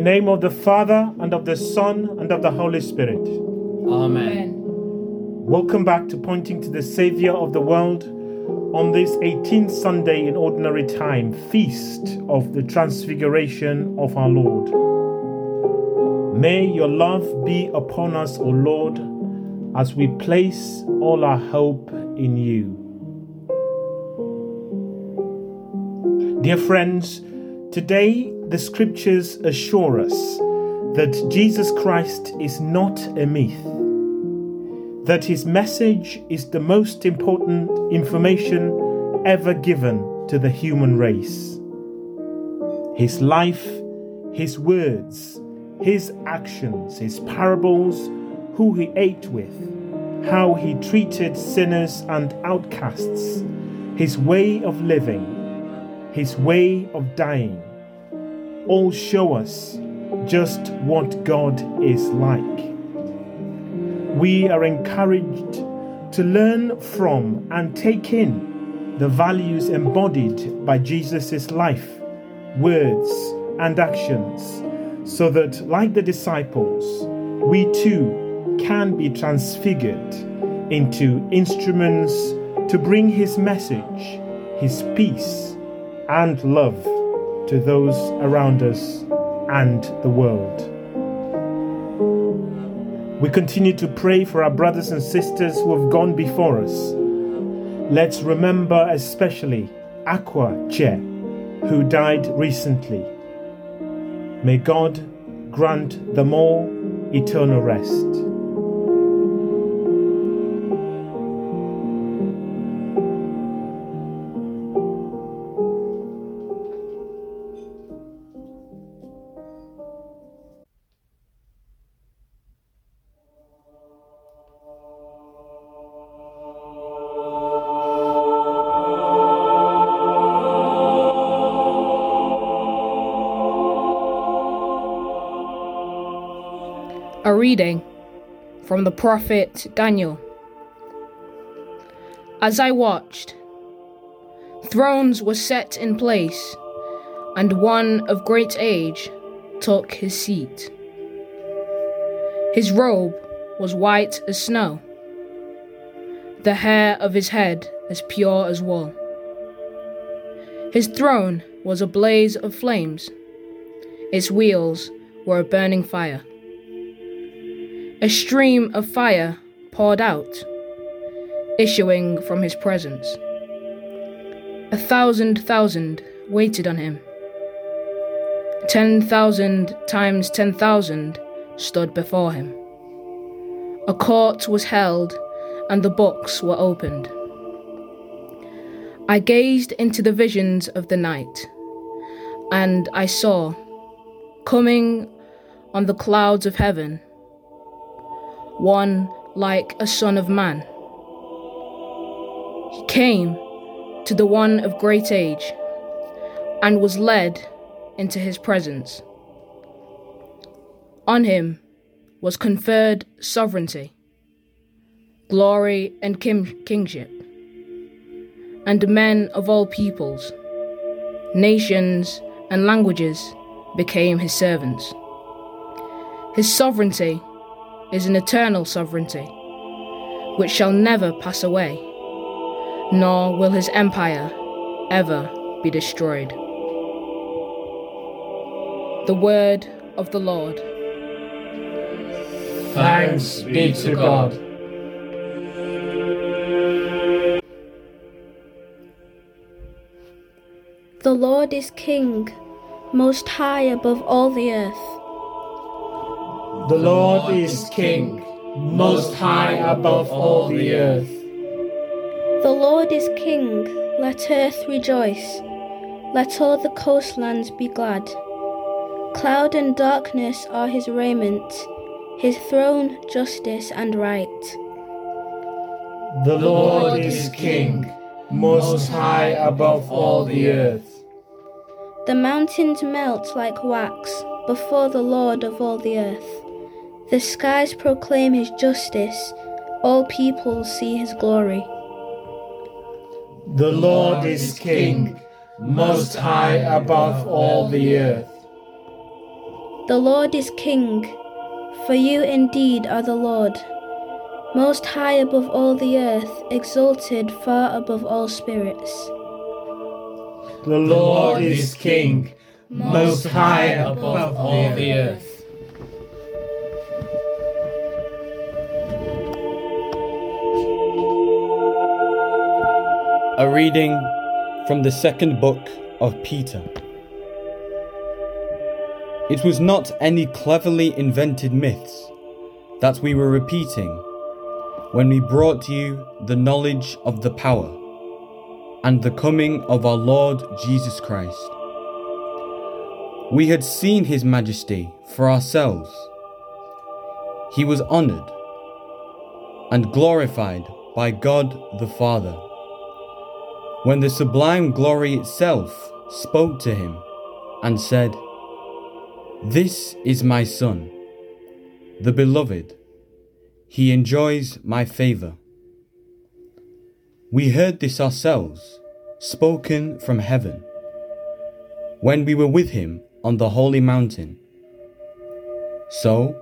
In the name of the Father, and of the Son, and of the Holy Spirit. Amen. Welcome back to Pointing to the Saviour of the World on this 18th Sunday in Ordinary Time, Feast of the Transfiguration of our Lord. May your love be upon us, O Lord, as we place all our hope in you. Dear friends, today the scriptures assure us that Jesus Christ is not a myth, that his message is the most important information ever given to the human race. His life, his words, his actions, his parables, who he ate with, how he treated sinners and outcasts, his way of living, his way of dying, all show us just what God is like. We are encouraged to learn from and take in the values embodied by Jesus' life, words, and actions, so that, like the disciples, we too can be transfigured into instruments to bring His message, His peace, and love to those around us and the world. We continue to pray for our brothers and sisters who have gone before us. Let's remember especially Akwa Che, who died recently. May God grant them all eternal rest. A reading from the prophet Daniel. As I watched, thrones were set in place, and one of great age took his seat. His robe was white as snow, the hair of his head as pure as wool. His throne was a blaze of flames, its wheels were a burning fire. A stream of fire poured out, issuing from his presence. A thousand thousand waited on him. Ten thousand times ten thousand stood before him. A court was held, and the books were opened. I gazed into the visions of the night, and I saw, coming on the clouds of heaven, one like a son of man. He came to the one of great age and was led into his presence. On him was conferred sovereignty, glory, and king- kingship, and men of all peoples, nations, and languages became his servants. His sovereignty is an eternal sovereignty, which shall never pass away, nor will his empire ever be destroyed. The word of the Lord. Thanks be to God. The Lord is King, most high above all the earth. The Lord is King, most high above all the earth. The Lord is King, let earth rejoice, let all the coastlands be glad. Cloud and darkness are his raiment, his throne justice and right. The Lord is King, most high above all the earth. The mountains melt like wax before the Lord of all the earth. The skies proclaim his justice, all peoples see his glory. The Lord is King, most high above all the earth. The Lord is King, for you indeed are the Lord, most high above all the earth, exalted far above all spirits. The Lord is King, most high above all the earth. A reading from the second book of Peter. It was not any cleverly invented myths that we were repeating when we brought you the knowledge of the power and the coming of our Lord Jesus Christ. We had seen his majesty for ourselves. He was honored and glorified by God the Father when the sublime glory itself spoke to him and said, This is my Son, the beloved. He enjoys my favour. We heard this ourselves, spoken from heaven, when we were with him on the holy mountain. So,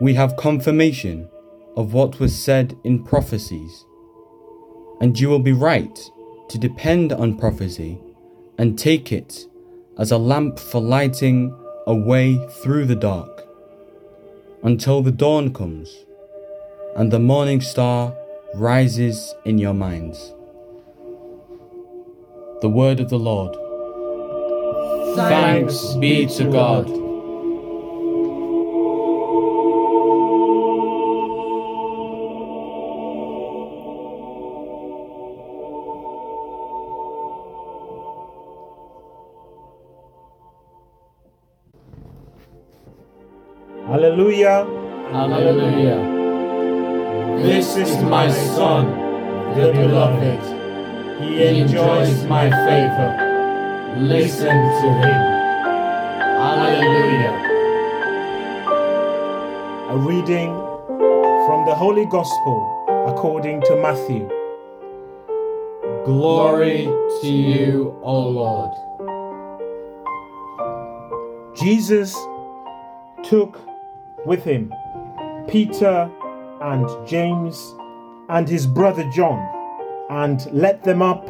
we have confirmation of what was said in prophecies. And you will be right to depend on prophecy and take it as a lamp for lighting a way through the dark until the dawn comes and the morning star rises in your minds. The word of the Lord. Thanks be to God. Hallelujah. Hallelujah. This is my Son, the beloved. He enjoys my favor. Listen to him. Hallelujah. A reading from the Holy Gospel according to Matthew. Glory to you, O Lord. Jesus took with him Peter and James and his brother John and led them up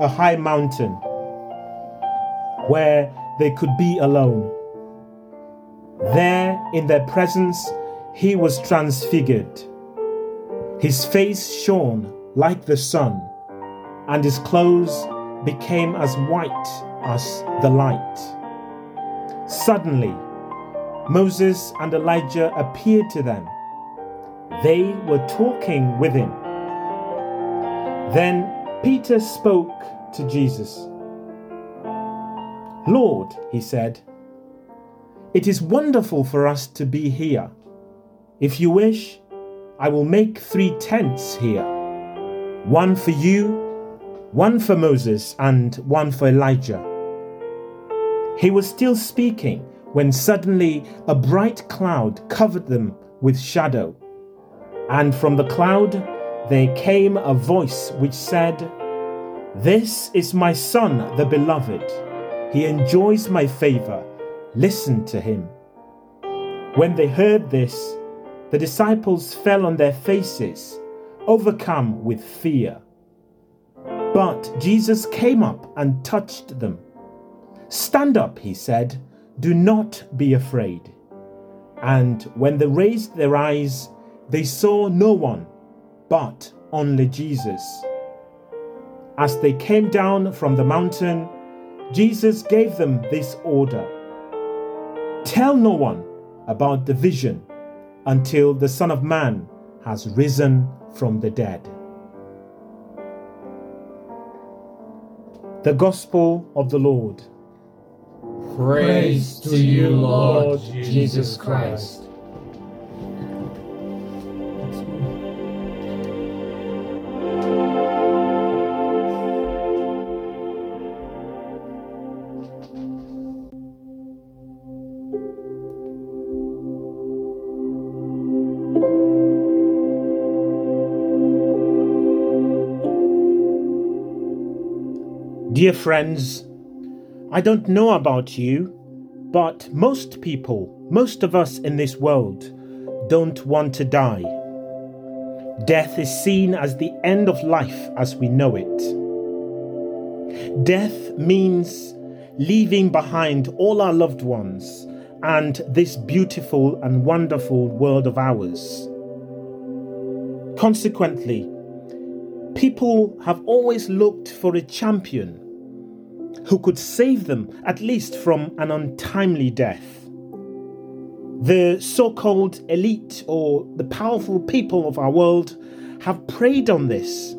a high mountain where they could be alone. There, in their presence, he was transfigured. His face shone like the sun, and his clothes became as white as the light. Suddenly, Moses and Elijah appeared to them. They were talking with him. Then Peter spoke to Jesus. Lord, he said, it is wonderful for us to be here. If you wish, I will make three tents here one for you, one for Moses, and one for Elijah. He was still speaking when suddenly a bright cloud covered them with shadow. And from the cloud there came a voice which said, This is my Son, the beloved. He enjoys my favor. Listen to him. When they heard this, the disciples fell on their faces, overcome with fear. But Jesus came up and touched them. Stand up, he said. Do not be afraid. And when they raised their eyes, they saw no one but only Jesus. As they came down from the mountain, Jesus gave them this order Tell no one about the vision until the Son of Man has risen from the dead. The Gospel of the Lord. Praise to you, Lord Jesus Christ. Dear friends, I don't know about you, But most people, most of us in this world, don't want to die. Death is seen as the end of life as we know it. Death means leaving behind all our loved ones and this beautiful and wonderful world of ours. Consequently, people have always looked for a champion who could save them at least from an untimely death. The so called elite or the powerful people of our world have preyed on this.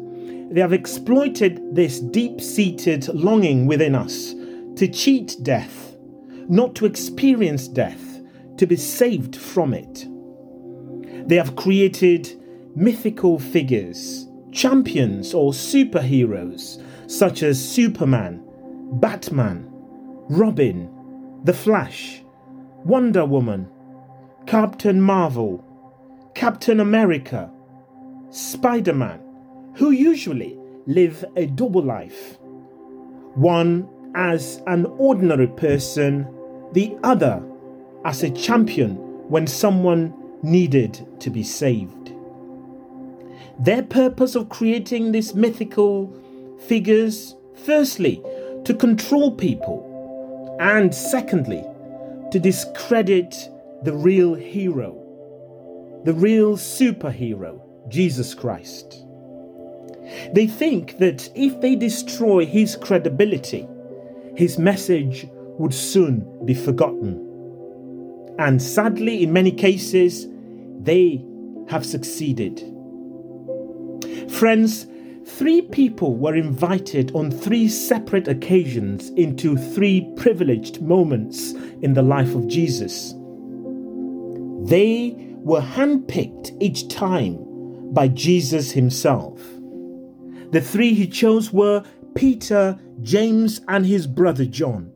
They have exploited this deep seated longing within us to cheat death, not to experience death, to be saved from it. They have created mythical figures, champions or superheroes such as Superman, Batman, Robin, The Flash, Wonder Woman, Captain Marvel, Captain America, Spider Man, who usually live a double life. One as an ordinary person, the other as a champion when someone needed to be saved. Their purpose of creating these mythical figures, firstly, to control people, and secondly, to discredit the real hero, the real superhero, Jesus Christ. They think that if they destroy his credibility, his message would soon be forgotten. And sadly, in many cases, they have succeeded. Friends, three people were invited on three separate occasions into three privileged moments in the life of Jesus. They were handpicked each time by Jesus himself. The three he chose were Peter, James, and his brother John.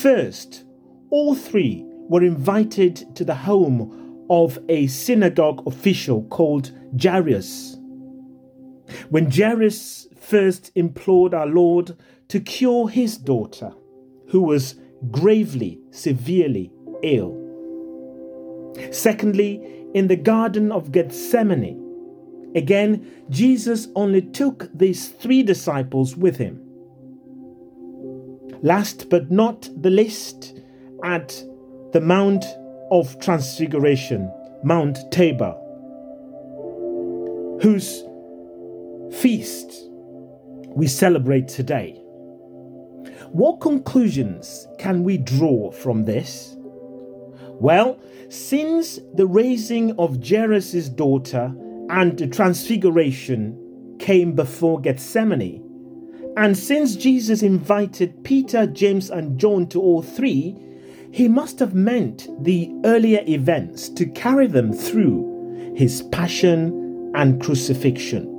First, all three were invited to the home of a synagogue official called Jairus. When Jairus first implored our Lord to cure his daughter, who was gravely, severely ill. Secondly, in the Garden of Gethsemane, Again, Jesus only took these three disciples with him. Last but not the least, at the Mount of Transfiguration, Mount Tabor, whose feast we celebrate today. What conclusions can we draw from this? Well, since the raising of Jairus' daughter and the transfiguration came before Gethsemane. And since Jesus invited Peter, James, and John to all three, he must have meant the earlier events to carry them through his passion and crucifixion.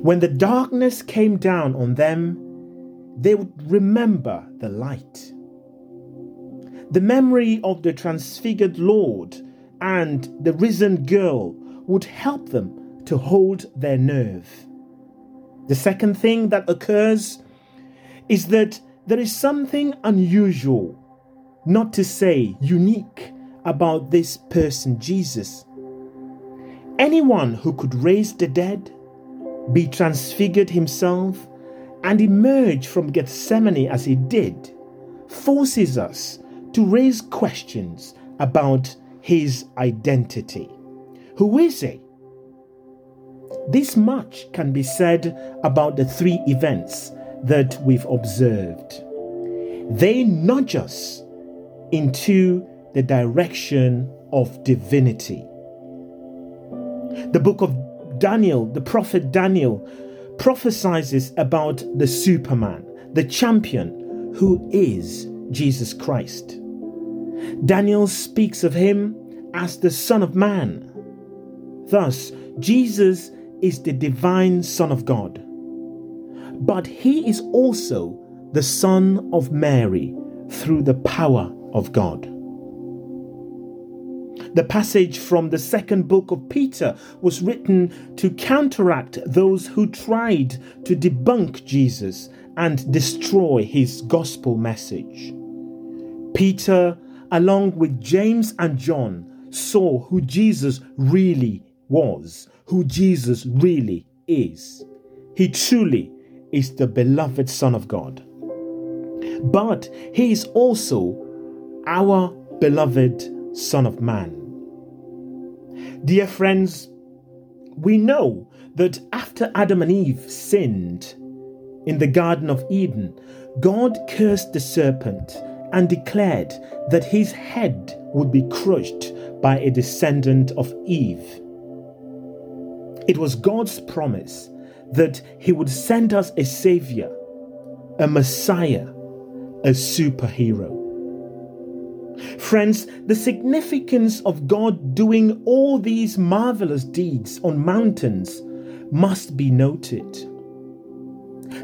When the darkness came down on them, they would remember the light. The memory of the transfigured Lord and the risen girl would help them to hold their nerve. The second thing that occurs is that there is something unusual, not to say unique, about this person, Jesus. Anyone who could raise the dead, be transfigured himself, and emerge from Gethsemane as he did, forces us to raise questions about his identity. Who is he? This much can be said about the three events that we've observed. They nudge us into the direction of divinity. The book of Daniel, the prophet Daniel, prophesies about the Superman, the champion, who is Jesus Christ. Daniel speaks of him as the Son of Man. Thus, Jesus is the divine Son of God. But he is also the Son of Mary through the power of God. The passage from the second book of Peter was written to counteract those who tried to debunk Jesus and destroy his gospel message. Peter, along with James and John, saw who Jesus really was, who Jesus really is. He truly is the beloved Son of God. But he is also our beloved Son of Man. Dear friends, we know that after Adam and Eve sinned in the Garden of Eden, God cursed the serpent and declared that his head would be crushed by a descendant of Eve. It was God's promise that he would send us a savior, a messiah, a superhero. Friends, the significance of God doing all these marvelous deeds on mountains must be noted.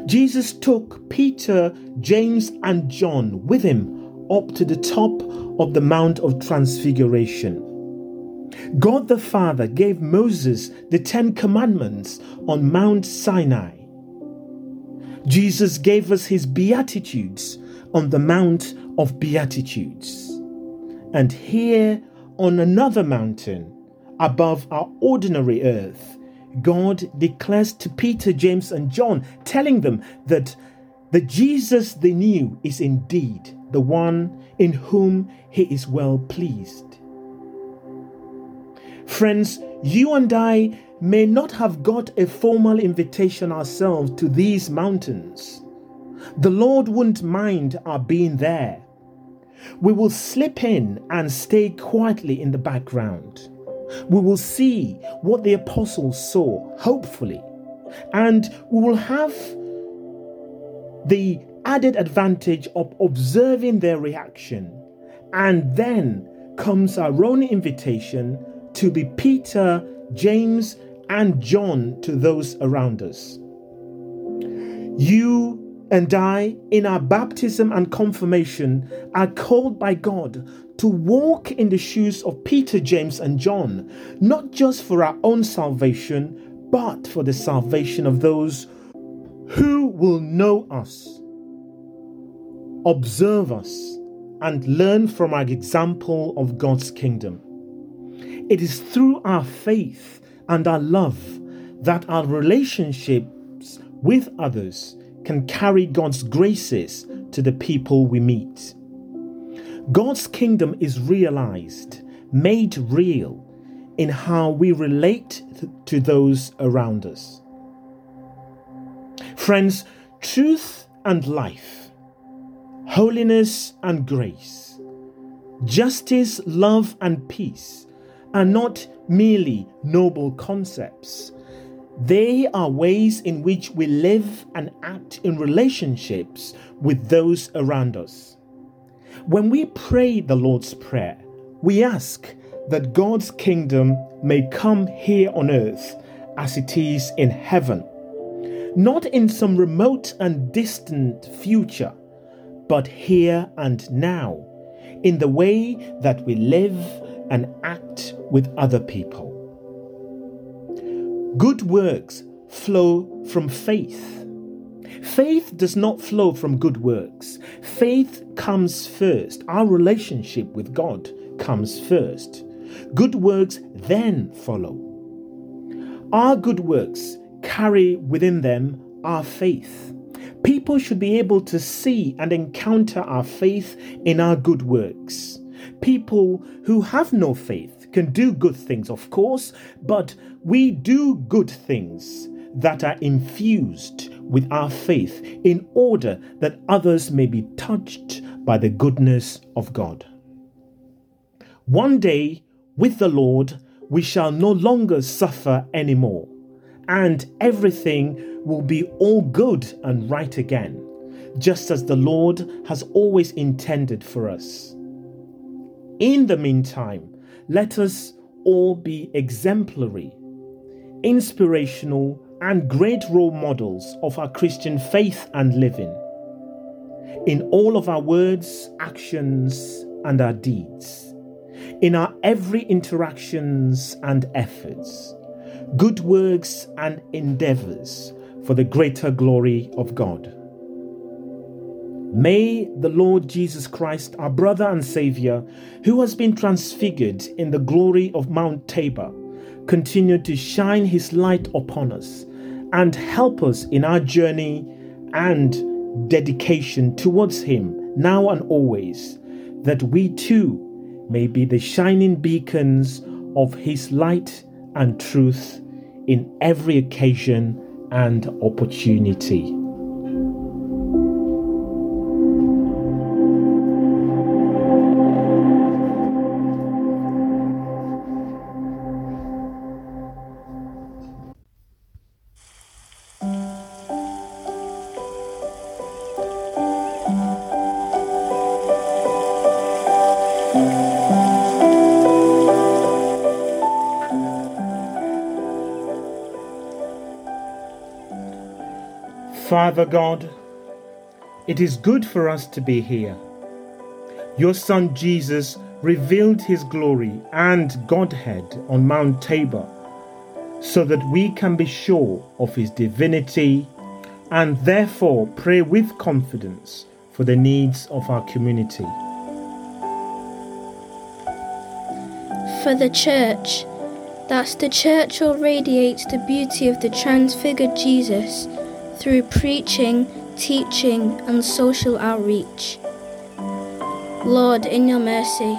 Jesus took Peter, James, and John with him up to the top of the Mount of Transfiguration. God the Father gave Moses the Ten Commandments on Mount Sinai. Jesus gave us his Beatitudes on the Mount of Beatitudes. And here on another mountain, above our ordinary earth, God declares to Peter, James, and John, telling them that the Jesus they knew is indeed the one in whom he is well pleased. Friends, you and I may not have got a formal invitation ourselves to these mountains. The Lord wouldn't mind our being there. We will slip in and stay quietly in the background. We will see what the apostles saw, hopefully, and we will have the added advantage of observing their reaction. And then comes our own invitation to be Peter, James, and John to those around us. You and I, in our baptism and confirmation, are called by God to walk in the shoes of Peter, James, and John, not just for our own salvation, but for the salvation of those who will know us, observe us, and learn from our example of God's kingdom. It is through our faith and our love that our relationships with others can carry God's graces to the people we meet. God's kingdom is realized, made real in how we relate to those around us. Friends, truth and life, holiness and grace, justice, love, and peace are not merely noble concepts, they are ways in which we live and act in relationships with those around us. When we pray the Lord's Prayer, we ask that God's kingdom may come here on earth as it is in heaven, not in some remote and distant future, but here and now, in the way that we live and act with other people. Good works flow from faith. Faith does not flow from good works. Faith comes first. Our relationship with God comes first. Good works then follow. Our good works carry within them our faith. People should be able to see and encounter our faith in our good works. People who have no faith can do good things, of course, but we do good things that are infused with our faith in order that others may be touched by the goodness of God. One day, with the Lord, we shall no longer suffer anymore, and everything will be all good and right again, just as the Lord has always intended for us. In the meantime, let us all be exemplary, inspirational, and great role models of our Christian faith and living. In all of our words, actions, and our deeds, in our every interactions and efforts, good works and endeavors for the greater glory of God. May the Lord Jesus Christ, our brother and Savior, who has been transfigured in the glory of Mount Tabor, continue to shine his light upon us and help us in our journey and dedication towards him now and always, that we too may be the shining beacons of his light and truth in every occasion and opportunity. Father God, it is good for us to be here. Your Son Jesus revealed his glory and Godhead on Mount Tabor so that we can be sure of his divinity and therefore pray with confidence for the needs of our community. For the Church, that the Church will radiate the beauty of the transfigured Jesus through preaching, teaching, and social outreach. Lord, in your mercy,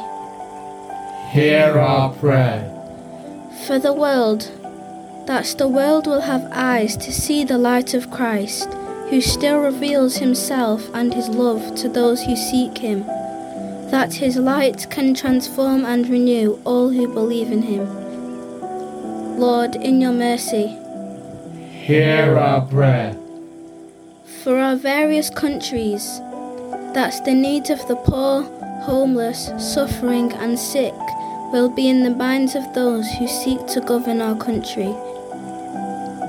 hear our prayer. For the world, that the world will have eyes to see the light of Christ, who still reveals himself and his love to those who seek him, that his light can transform and renew all who believe in him. Lord, in your mercy, hear our prayer for our various countries, that the needs of the poor, homeless, suffering, and sick will be in the minds of those who seek to govern our country.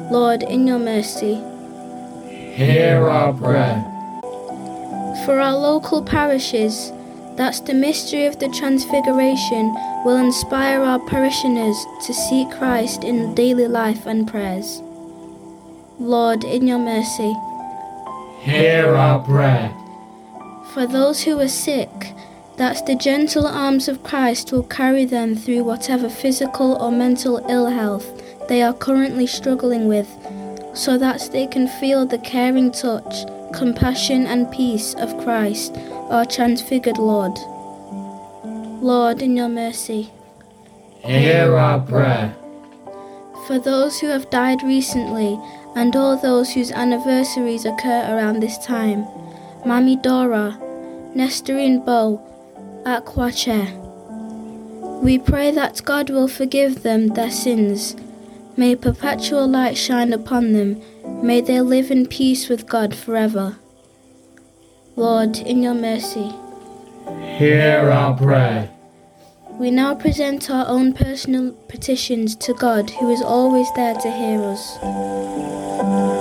Lord, in your mercy, hear our prayer. For our local parishes, that the mystery of the Transfiguration will inspire our parishioners to seek Christ in daily life and prayers. Lord, in your mercy, hear our prayer. For those who are sick, that the gentle arms of Christ will carry them through whatever physical or mental ill health they are currently struggling with, so that they can feel the caring touch, compassion, and peace of Christ, our transfigured Lord. Lord, in your mercy, hear our prayer. For those who have died recently and all those whose anniversaries occur around this time. Mami Dora, Nestorine Bow, Akwa Che. We pray that God will forgive them their sins. May perpetual light shine upon them. May they live in peace with God forever. Lord, in your mercy, hear our prayer. We now present our own personal petitions to God, who is always there to hear us.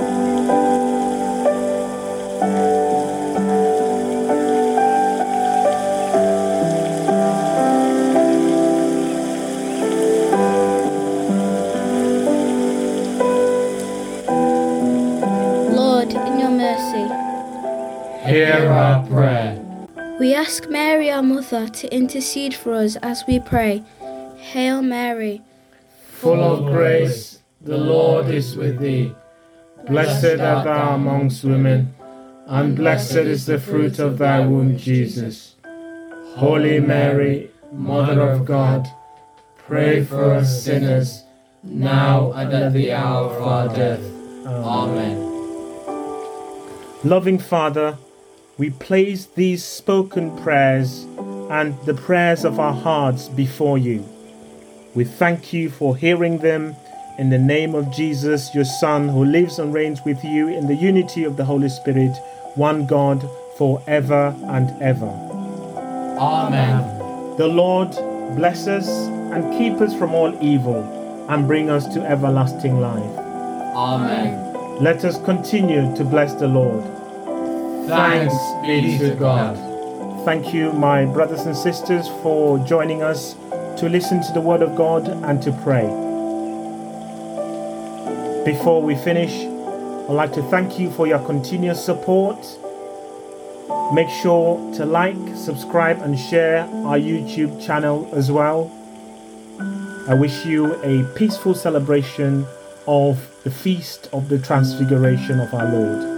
Ask Mary, our Mother, to intercede for us as we pray. Hail Mary, full of grace, the Lord is with thee. Blessed art thou amongst women, and blessed is the fruit of thy womb, Jesus. Holy Mary, Mother of God, pray for us sinners, now and at the hour of our death. Amen. Loving Father, we place these spoken prayers and the prayers of our hearts before you. We thank you for hearing them in the name of Jesus, your Son, who lives and reigns with you in the unity of the Holy Spirit, one God, forever and ever. Amen. The Lord bless us and keep us from all evil and bring us to everlasting life. Amen. Let us continue to bless the Lord. Thanks be to God. Thank you, my brothers and sisters, for joining us to listen to the Word of God and to pray. Before we finish, I'd like to thank you for your continuous support Make sure to like, subscribe, and share our YouTube channel as well. I wish you a peaceful celebration of the feast of the transfiguration of our Lord.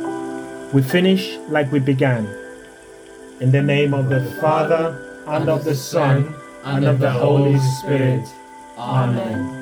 We finish like we began. In the name of the Father, and of the Son, and of the Holy Spirit. Amen.